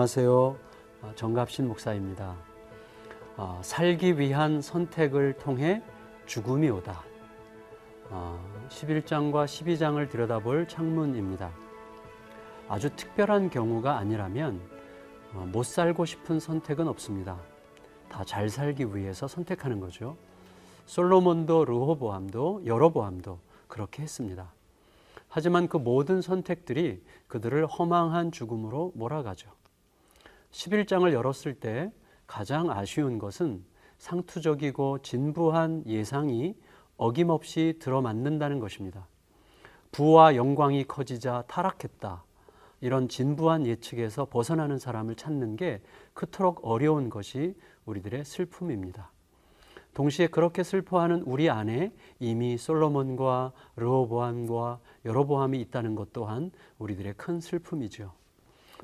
안녕하세요. 어, 정갑신 목사입니다. 어, 살기 위한 선택을 통해 죽음이 오다. 어, 11장과 12장을 들여다볼 창문입니다. 아주 특별한 경우가 아니라면 어, 못 살고 싶은 선택은 없습니다. 다 잘 살기 위해서 선택하는 거죠. 솔로몬도 르호보암도 여로보암도 그렇게 했습니다. 하지만 그 모든 선택들이 그들을 허망한 죽음으로 몰아가죠. 11장을 열었을 때 가장 아쉬운 것은 상투적이고 진부한 예상이 어김없이 들어맞는다는 것입니다. 부와 영광이 커지자 타락했다. 이런 진부한 예측에서 벗어나는 사람을 찾는 게 그토록 어려운 것이 우리들의 슬픔입니다. 동시에 그렇게 슬퍼하는 우리 안에 이미 솔로몬과 르호보암과 여로보암이 있다는 것 또한 우리들의 큰 슬픔이죠.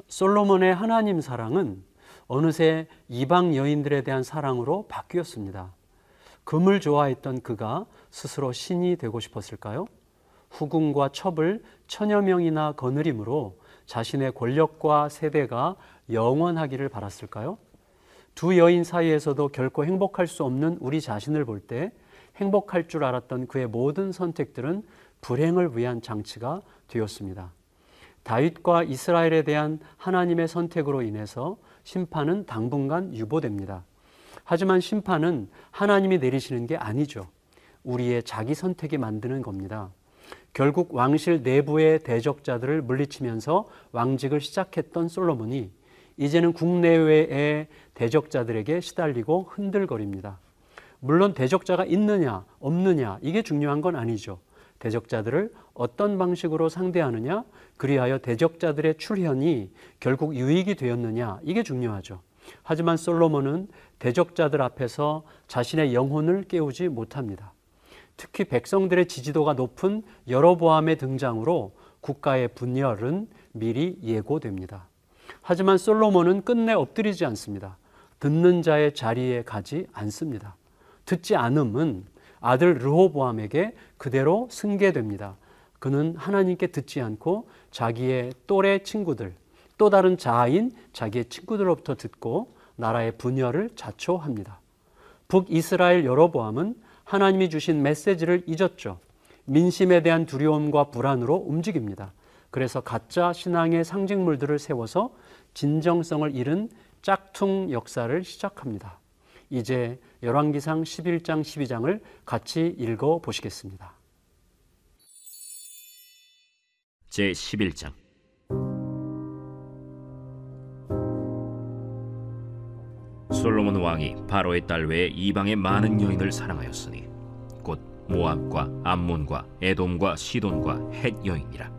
솔로몬의 하나님 사랑은 어느새 이방 여인들에 대한 사랑으로 바뀌었습니다. 금을 좋아했던 그가 스스로 신이 되고 싶었을까요? 후궁과 첩을 천여 명이나 거느림으로 자신의 권력과 세대가 영원하기를 바랐을까요? 두 여인 사이에서도 결코 행복할 수 없는 우리 자신을 볼 때 행복할 줄 알았던 그의 모든 선택들은 불행을 위한 장치가 되었습니다. 다윗과 이스라엘에 대한 하나님의 선택으로 인해서 심판은 당분간 유보됩니다. 하지만 심판은 하나님이 내리시는 게 아니죠. 우리의 자기 선택이 만드는 겁니다. 결국 왕실 내부의 대적자들을 물리치면서 왕직을 시작했던 솔로몬이 이제는 국내외의 대적자들에게 시달리고 흔들거립니다. 물론 대적자가 있느냐 없느냐 이게 중요한 건 아니죠. 대적자들을 어떤 방식으로 상대하느냐, 그리하여 대적자들의 출현이 결국 유익이 되었느냐, 이게 중요하죠. 하지만 솔로몬은 대적자들 앞에서 자신의 영혼을 깨우지 못합니다. 특히 백성들의 지지도가 높은 여로보암의 등장으로 국가의 분열은 미리 예고됩니다. 하지만 솔로몬은 끝내 엎드리지 않습니다. 듣는 자의 자리에 가지 않습니다. 듣지 않음은 아들 르호보암에게 그대로 승계됩니다. 그는 하나님께 듣지 않고 자기의 또래 친구들, 또 다른 자아인 자기의 친구들로부터 듣고 나라의 분열을 자초합니다. 북이스라엘 여로보암은 하나님이 주신 메시지를 잊었죠. 민심에 대한 두려움과 불안으로 움직입니다. 그래서 가짜 신앙의 상징물들을 세워서 진정성을 잃은 짝퉁 역사를 시작합니다. 이제 열왕기상 11장 12장을 같이 읽어 보시겠습니다. 제 11장 솔로몬 왕이 바로의 딸 외에 이방의 많은 여인을 사랑하였으니 곧 모압과 암몬과 에돔과 시돈과 헷 여인이라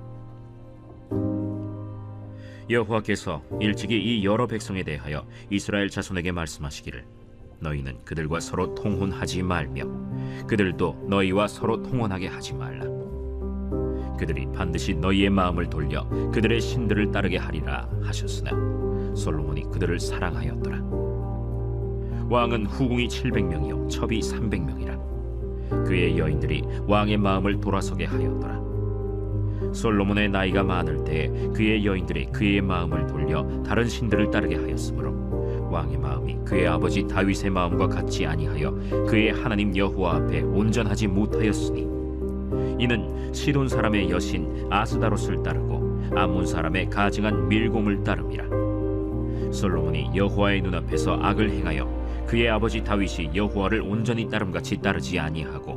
여호와께서 일찍이 이 여러 백성에 대하여 이스라엘 자손에게 말씀하시기를 너희는 그들과 서로 통혼하지 말며 그들도 너희와 서로 통혼하게 하지 말라. 그들이 반드시 너희의 마음을 돌려 그들의 신들을 따르게 하리라 하셨으나 솔로몬이 그들을 사랑하였더라. 왕은 후궁이 700명이요 첩이 300명이라. 그의 여인들이 왕의 마음을 돌아서게 하였더라. 솔로몬의 나이가 많을 때 그의 여인들이 그의 마음을 돌려 다른 신들을 따르게 하였으므로 왕의 마음이 그의 아버지 다윗의 마음과 같지 아니하여 그의 하나님 여호와 앞에 온전하지 못하였으니 이는 시돈 사람의 여신 아스다롯을 따르고 암몬 사람의 가증한 밀곰을 따름이라. 솔로몬이 여호와의 눈앞에서 악을 행하여 그의 아버지 다윗이 여호와를 온전히 따름같이 따르지 아니하고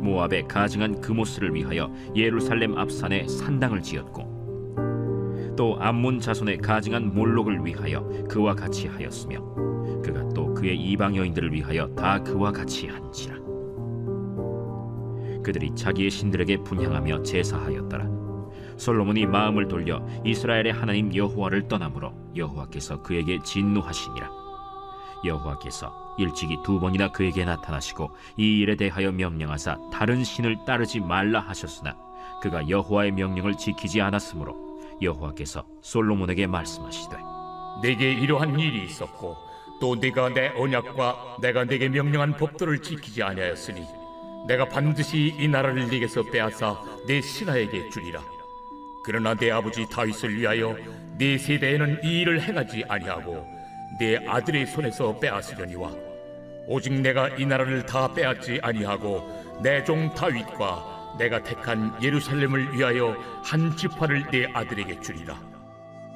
모압의 가증한 그모스를 위하여 예루살렘 앞산에 산당을 지었고 또 암몬 자손의 가증한 몰록을 위하여 그와 같이 하였으며 그가 또 그의 이방 여인들을 위하여 다 그와 같이 한지라. 그들이 자기의 신들에게 분향하며 제사하였더라. 솔로몬이 마음을 돌려 이스라엘의 하나님 여호와를 떠나므로 여호와께서 그에게 진노하시니라. 여호와께서 일찍이 두 번이나 그에게 나타나시고 이 일에 대하여 명령하사 다른 신을 따르지 말라 하셨으나 그가 여호와의 명령을 지키지 않았으므로 여호와께서 솔로몬에게 말씀하시되 내게 이러한 일이 있었고 또 네가 내 언약과 내가 네게 명령한 법도를 지키지 아니하였으니 내가 반드시 이 나라를 네게서 빼앗아 내 신하에게 주리라. 그러나 내 아버지 다윗을 위하여 네 세대에는 이 일을 행하지 아니하고 내 아들의 손에서 빼앗으려니와 오직 내가 이 나라를 다 빼앗지 아니하고 내 종 다윗과 내가 택한 예루살렘을 위하여 한 지파를 내 아들에게 주리라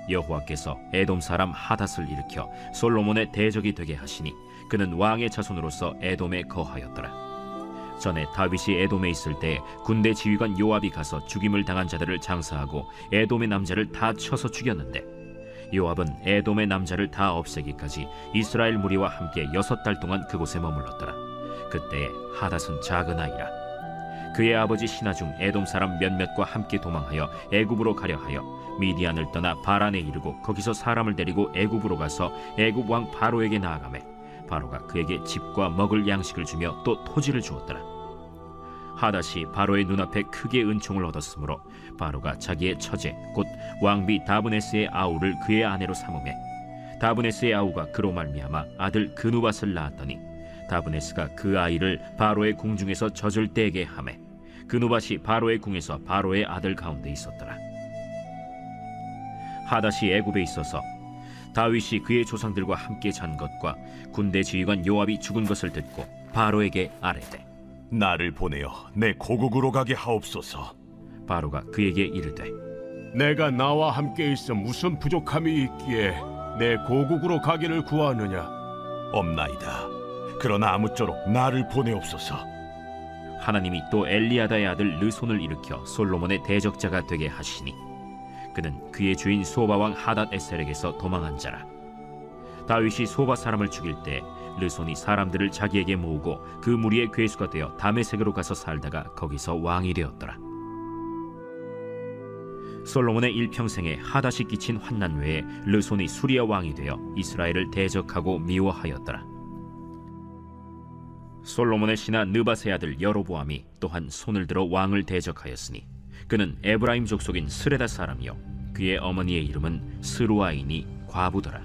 여호와께서 에돔 사람 하닷을 일으켜 솔로몬의 대적이 되게 하시니 그는 왕의 자손으로서 에돔에 거하였더라. 전에 다윗이 에돔에 있을 때 군대 지휘관 요압이 가서 죽임을 당한 자들을 장사하고 에돔의 남자를 다 쳐서 죽였는데 요압은 에돔의 남자를 다 없애기까지 이스라엘 무리와 함께 여섯 달 동안 그곳에 머물렀더라. 그때에 하닷은 작은 아이라. 그의 아버지 신하 중 에돔 사람 몇몇과 함께 도망하여 애굽으로 가려 하여 미디안을 떠나 바란에 이르고 거기서 사람을 데리고 애굽으로 가서 애굽 왕 바로에게 나아가매 바로가 그에게 집과 먹을 양식을 주며 또 토지를 주었더라. 하닷이 바로의 눈앞에 크게 은총을 얻었으므로 바로가 자기의 처제 곧 왕비 다브네스의 아우를 그의 아내로 삼음해 다브네스의 아우가 그로 말미암아 아들 그누밧을 낳았더니 다브네스가 그 아이를 바로의 궁중에서 젖을 떼게 하매 그누밧이 바로의 궁에서 바로의 아들 가운데 있었더라 하닷이 애굽에 있어서 다윗이 그의 조상들과 함께 잔 것과 군대 지휘관 요압이 죽은 것을 듣고 바로에게 아뢰되 나를 보내어 내 고국으로 가게 하옵소서. 바로가 그에게 이르되 내가 나와 함께 있어 무슨 부족함이 있기에 내 고국으로 가기를 구하느냐? 없나이다. 그러나 아무쪼록 나를 보내옵소서. 하나님이 또 엘리야다의 아들 르손을 일으켜 솔로몬의 대적자가 되게 하시니 그는 그의 주인 소바 왕 하닷 에셀에게서 도망한 자라. 다윗이 소바 사람을 죽일 때 르손이 사람들을 자기에게 모으고 그 무리의 괴수가 되어 다메섹으로 가서 살다가 거기서 왕이 되었더라. 솔로몬의 일평생에 하닷이 끼친 환난 외에 르손이 수리아 왕이 되어 이스라엘을 대적하고 미워하였더라 솔로몬의 신하 느바세 아들 여로보암이 또한 손을 들어 왕을 대적하였으니 그는 에브라임 족속인 스레다 사람이요. 그의 어머니의 이름은 스루아이니 과부더라.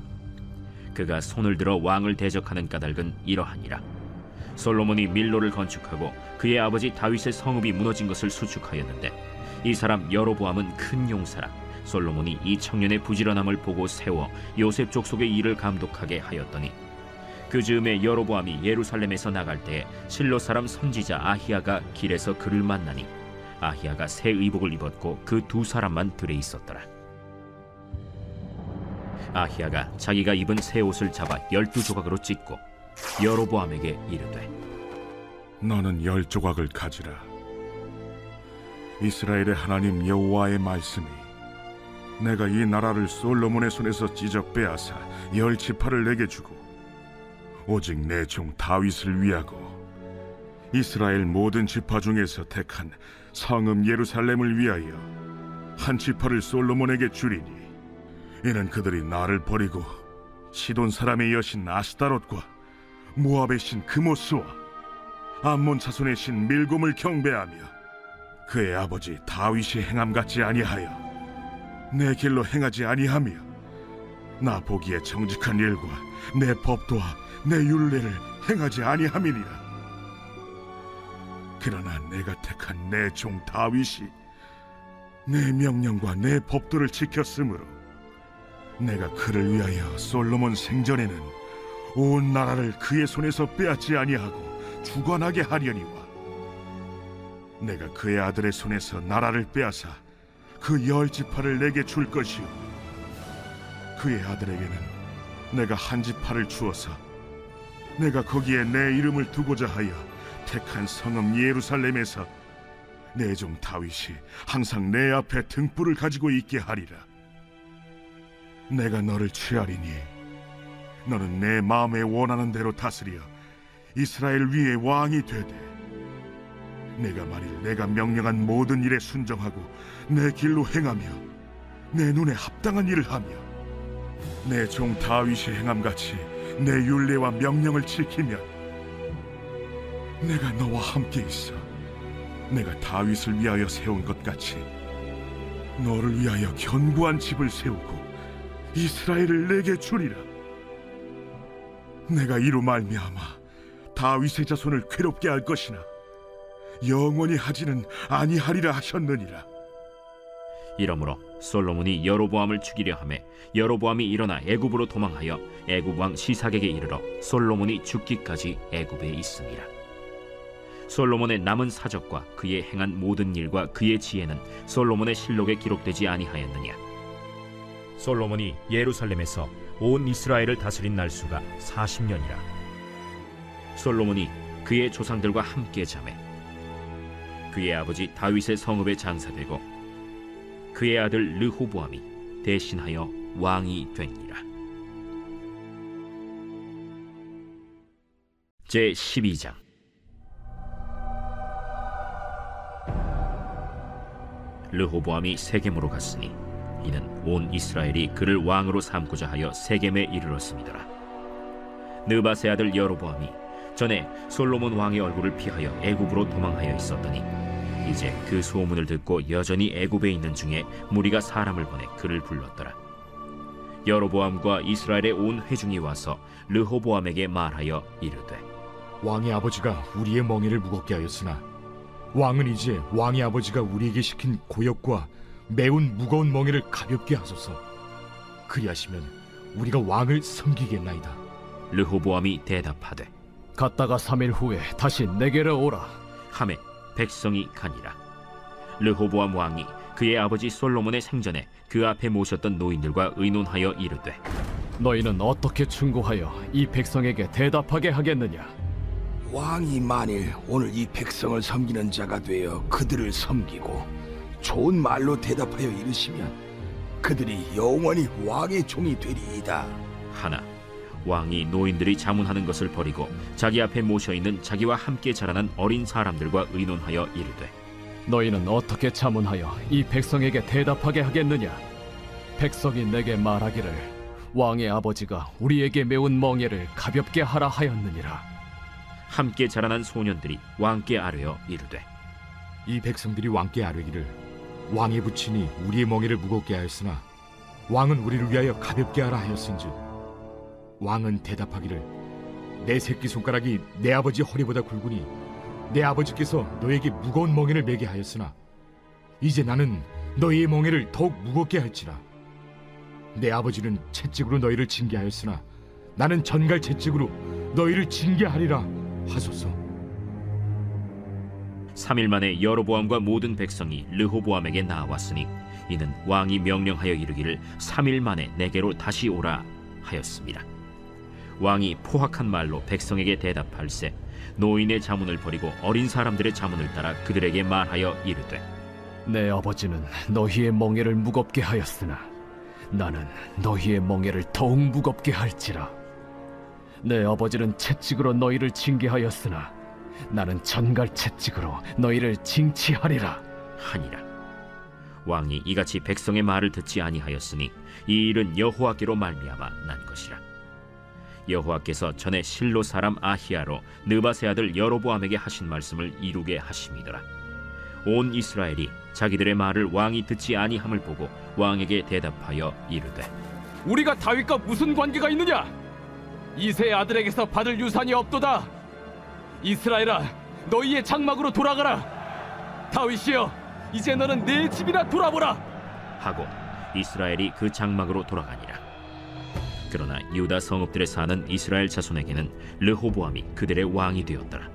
그가 손을 들어 왕을 대적하는 까닭은 이러하니라. 솔로몬이 밀로를 건축하고 그의 아버지 다윗의 성읍이 무너진 것을 수축하였는데 이 사람 여로보암은 큰 용사라. 솔로몬이 이 청년의 부지런함을 보고 세워 요셉 족속의 일을 감독하게 하였더니 그 즈음에 여로보암이 예루살렘에서 나갈 때 실로 사람 선지자 아히야가 길에서 그를 만나니 아히야가 새 의복을 입었고 그 두 사람만 들에 있었더라. 아히야가 자기가 입은 새 옷을 잡아 열두 조각으로 찢고 여로보암에게 이르되 너는 열 조각을 가지라. 이스라엘의 하나님 여호와의 말씀이 내가 이 나라를 솔로몬의 손에서 찢어 빼앗아 열 지파를 내게 주고 오직 내 종 다윗을 위하고 이스라엘 모든 지파 중에서 택한 성읍 예루살렘을 위하여 한 지파를 솔로몬에게 주리니 이는 그들이 나를 버리고 시돈 사람의 여신 아스타롯과 모압의 신 그모스와 암몬 자손의 신 밀곰을 경배하며 그의 아버지 다윗이 행함 같지 아니하여 내 길로 행하지 아니하며 나 보기에 정직한 일과 내 법도와 내 율례를 행하지 아니함이니라. 그러나 내가 택한 내 종 다윗이 내 명령과 내 법도를 지켰으므로 내가 그를 위하여 솔로몬 생전에는 온 나라를 그의 손에서 빼앗지 아니하고 주관하게 하려니와 내가 그의 아들의 손에서 나라를 빼앗아 그 열 지파를 내게 줄 것이요. 그의 아들에게는 내가 한 지파를 주어서 내가 거기에 내 이름을 두고자 하여 택한 성읍 예루살렘에서 내 종 다윗이 항상 내 앞에 등불을 가지고 있게 하리라. 내가 너를 취하리니 너는 내 마음에 원하는 대로 다스려 이스라엘 위에 왕이 되되 내가 만일 내가 명령한 모든 일에 순정하고 내 길로 행하며 내 눈에 합당한 일을 하며 내 종 다윗이 행함 같이 내 율례와 명령을 지키면 내가 너와 함께 있어 내가 다윗을 위하여 세운 것 같이 너를 위하여 견고한 집을 세우고 이스라엘을 내게 주리라. 내가 이로 말미암아 다윗의 자손을 괴롭게 할 것이나 영원히 하지는 아니하리라 하셨느니라 이러므로 솔로몬이 여로보암을 죽이려 하매 여로보암이 일어나 애굽으로 도망하여 애굽 왕 시삭에게 이르러 솔로몬이 죽기까지 애굽에 있습니다. 솔로몬의 남은 사적과 그의 행한 모든 일과 그의 지혜는 솔로몬의 실록에 기록되지 아니하였느냐 솔로몬이 예루살렘에서 온 이스라엘을 다스린 날수가 40년이라 솔로몬이 그의 조상들과 함께 자매 그의 아버지 다윗의 성읍에 장사되고 그의 아들 르호보암이 대신하여 왕이 되니라 제 12장 르호보암이 세겜으로 갔으니 이는 온 이스라엘이 그를 왕으로 삼고자 하여 세겜에 이르렀습니다. 느바세 아들 여로보암이 전에 솔로몬 왕의 얼굴을 피하여 애굽으로 도망하여 있었더니 이제 그 소문을 듣고 여전히 애굽에 있는 중에 무리가 사람을 보내 그를 불렀더라. 여로보암과 이스라엘의 온 회중이 와서 르호보암에게 말하여 이르되 왕의 아버지가 우리의 멍에를 무겁게 하였으나 왕은 이제 왕의 아버지가 우리에게 시킨 고역과 매운 무거운 멍에를 가볍게 하소서. 그리하시면 우리가 왕을 섬기겠나이다. 르호보암이 대답하되 갔다가 3일 후에 다시 내게로 오라. 함에 백성이 가니라 르호보암 왕이 그의 아버지 솔로몬의 생전에 그 앞에 모셨던 노인들과 의논하여 이르되 너희는 어떻게 충고하여 이 백성에게 대답하게 하겠느냐? 왕이 만일 오늘 이 백성을 섬기는 자가 되어 그들을 섬기고 좋은 말로 대답하여 이르시면 그들이 영원히 왕의 종이 되리이다. 하나 왕이 노인들이 자문하는 것을 버리고 자기 앞에 모셔 있는 자기와 함께 자라난 어린 사람들과 의논하여 이르되 너희는 어떻게 자문하여 이 백성에게 대답하게 하겠느냐? 백성이 내게 말하기를 왕의 아버지가 우리에게 메운 멍에를 가볍게 하라 하였느니라. 함께 자라난 소년들이 왕께 아뢰어 이르되 이 백성들이 왕께 아뢰기를 왕의 부친이 우리의 멍에를 무겁게 하였으나 왕은 우리를 위하여 가볍게 하라 하였은즉 왕은 대답하기를 내 새끼 손가락이 내 아버지 허리보다 굵으니 내 아버지께서 너에게 무거운 멍에를 매게 하였으나 이제 나는 너희의 멍에를 더욱 무겁게 할지라 내 아버지는 채찍으로 너희를 징계하였으나 나는 전갈 채찍으로 너희를 징계하리라 하소서 3일 만에 여로보암과 모든 백성이 르호보암에게 나왔으니 이는 왕이 명령하여 이르기를 3일 만에 내게로 다시 오라 하였습니다. 왕이 포악한 말로 백성에게 대답할세 노인의 자문을 버리고 어린 사람들의 자문을 따라 그들에게 말하여 이르되 내 아버지는 너희의 멍에를 무겁게 하였으나 나는 너희의 멍에를 더욱 무겁게 할지라. 내 아버지는 채찍으로 너희를 징계하였으나 나는 전갈 채찍으로 너희를 징치하리라. 하니라 왕이 이같이 백성의 말을 듣지 아니하였으니 이 일은 여호와께로 말미암아 난 것이라 여호와께서 전에 실로 사람 아히야로 느바세 아들 여로보암에게 하신 말씀을 이루게 하심이더라 온 이스라엘이 자기들의 말을 왕이 듣지 아니함을 보고 왕에게 대답하여 이르되 우리가 다윗과 무슨 관계가 있느냐? 이세의 아들에게서 받을 유산이 없도다. 이스라엘아, 너희의 장막으로 돌아가라. 다윗이여, 이제 너는 내 집이나 돌아보라. 하고 이스라엘이 그 장막으로 돌아가니라. 그러나 유다 성읍들에 사는 이스라엘 자손에게는 르호보암이 그들의 왕이 되었더라.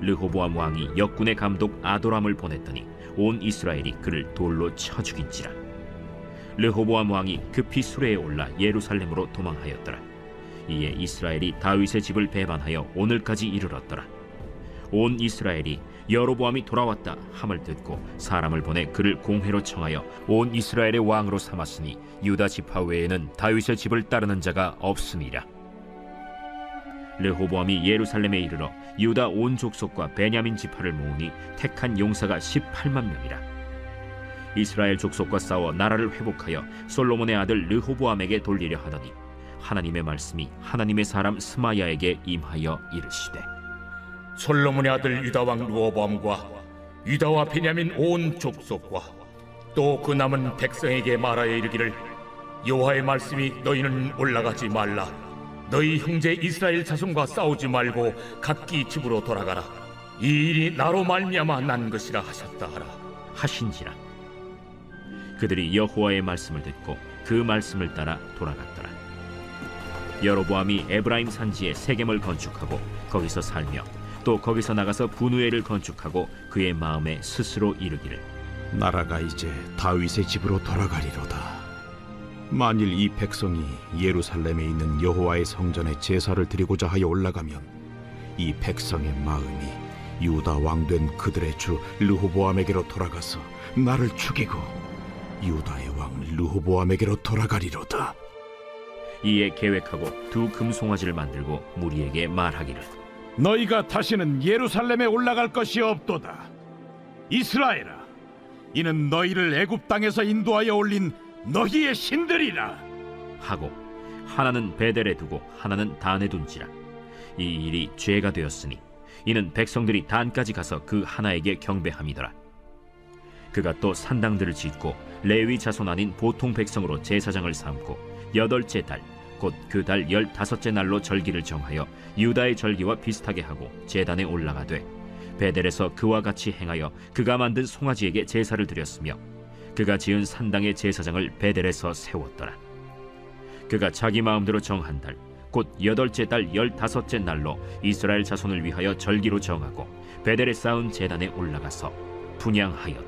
르호보암 왕이 역군의 감독 아도람을 보냈더니 온 이스라엘이 그를 돌로 쳐 죽인지라. 르호보암 왕이 급히 수레에 올라 예루살렘으로 도망하였더라. 이에 이스라엘이 다윗의 집을 배반하여 오늘까지 이르렀더라. 온 이스라엘이 여로보암이 돌아왔다 함을 듣고 사람을 보내 그를 공회로 청하여 온 이스라엘의 왕으로 삼았으니 유다 지파 외에는 다윗의 집을 따르는 자가 없음이라. 르호보암이 예루살렘에 이르러 유다 온 족속과 베냐민 지파를 모으니 택한 용사가 18만 명이라. 이스라엘 족속과 싸워 나라를 회복하여 솔로몬의 아들 르호보암에게 돌리려 하더니 하나님의 말씀이 하나님의 사람 스마야에게 임하여 이르시되 솔로몬의 아들 유다 왕 루어밤과 유다와 베냐민 온 족속과 또 그 남은 백성에게 말하여 이르기를 여호와의 말씀이 너희는 올라가지 말라. 너희 형제 이스라엘 자손과 싸우지 말고 각기 집으로 돌아가라. 이 일이 나로 말미암아 난 것이라 하셨다 하라. 하신지라. 그들이 여호와의 말씀을 듣고 그 말씀을 따라 돌아갔더라. 여로보암이 에브라임 산지에 세겜을 건축하고 거기서 살며 또 거기서 나가서 분우엘을 건축하고 그의 마음에 스스로 이르기를 나라가 이제 다윗의 집으로 돌아가리로다. 만일 이 백성이 예루살렘에 있는 여호와의 성전에 제사를 드리고자 하여 올라가면 이 백성의 마음이 유다 왕 된 그들의 주 르호보암에게로 돌아가서 나를 죽이고 유다의 왕 르호보암에게로 돌아가리로다. 이에 계획하고 두 금송아지를 만들고 무리에게 말하기를 너희가 다시는 예루살렘에 올라갈 것이 없도다. 이스라엘아, 이는 너희를 애굽 땅에서 인도하여 올린 너희의 신들이라. 하고 하나는 베델에 두고 하나는 단에 둔지라 이 일이 죄가 되었으니 이는 백성들이 단까지 가서 그 하나에게 경배함이더라 그가 또 산당들을 짓고 레위 자손 아닌 보통 백성으로 제사장을 삼고 여덟째 달 곧 그 달 열다섯째 날로 절기를 정하여 유다의 절기와 비슷하게 하고 제단에 올라가되 베델에서 그와 같이 행하여 그가 만든 송아지에게 제사를 드렸으며 그가 지은 산당의 제사장을 베델에서 세웠더라. 그가 자기 마음대로 정한 달, 곧 여덟째 달 열다섯째 날로 이스라엘 자손을 위하여 절기로 정하고 베델에 쌓은 제단에 올라가서 분양하였더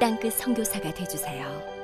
땅끝 선교사가 되주세요.